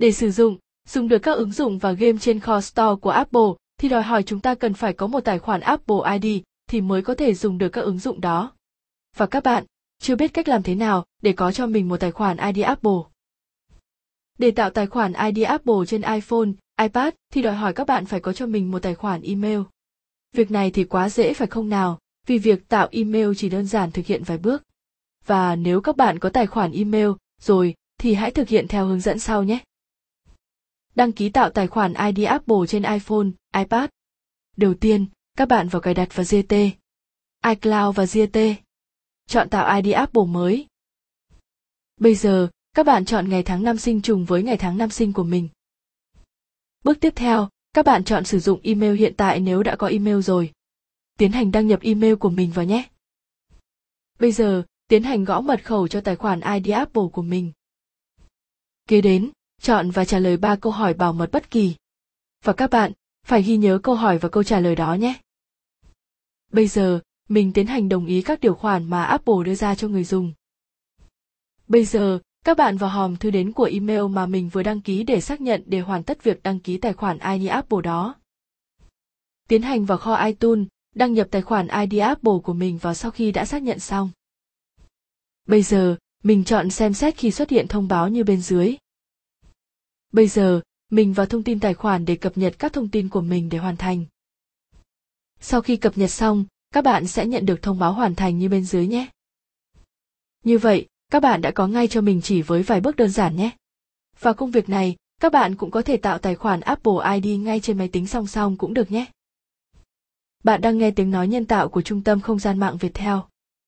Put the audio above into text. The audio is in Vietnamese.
Để sử dụng, dùng được các ứng dụng và game trên kho store của Apple thì đòi hỏi chúng ta cần phải có một tài khoản Apple ID thì mới có thể dùng được các ứng dụng đó. Và các bạn, chưa biết cách làm thế nào để có cho mình một tài khoản ID Apple. Để tạo tài khoản ID Apple trên iPhone, iPad thì đòi hỏi các bạn phải có cho mình một tài khoản email. Việc này thì quá dễ phải không nào, vì việc tạo email chỉ đơn giản thực hiện vài bước. Và nếu các bạn có tài khoản email rồi thì hãy thực hiện theo hướng dẫn sau nhé. Đăng ký tạo tài khoản ID Apple trên iPhone, iPad. Đầu tiên, các bạn vào cài đặt và GT, iCloud và GT. Chọn tạo ID Apple mới. Bây giờ, các bạn chọn ngày tháng năm sinh trùng với ngày tháng năm sinh của mình. Bước tiếp theo, các bạn chọn sử dụng email hiện tại nếu đã có email rồi. Tiến hành đăng nhập email của mình vào nhé. Bây giờ, tiến hành gõ mật khẩu cho tài khoản ID Apple của mình. Kế đến, chọn và trả lời ba câu hỏi bảo mật bất kỳ. Và các bạn, phải ghi nhớ câu hỏi và câu trả lời đó nhé. Bây giờ, mình tiến hành đồng ý các điều khoản mà Apple đưa ra cho người dùng. Bây giờ, các bạn vào hòm thư đến của email mà mình vừa đăng ký để xác nhận để hoàn tất việc đăng ký tài khoản ID Apple đó. Tiến hành vào kho iTunes, đăng nhập tài khoản ID Apple của mình vào sau khi đã xác nhận xong. Bây giờ, mình chọn xem xét khi xuất hiện thông báo như bên dưới. Bây giờ, mình vào thông tin tài khoản để cập nhật các thông tin của mình để hoàn thành. Sau khi cập nhật xong, các bạn sẽ nhận được thông báo hoàn thành như bên dưới nhé. Như vậy, các bạn đã có ngay cho mình chỉ với vài bước đơn giản nhé. Và công việc này, các bạn cũng có thể tạo tài khoản Apple ID ngay trên máy tính song song cũng được nhé. Bạn đang nghe tiếng nói nhân tạo của Trung tâm Không gian mạng Việt Theo.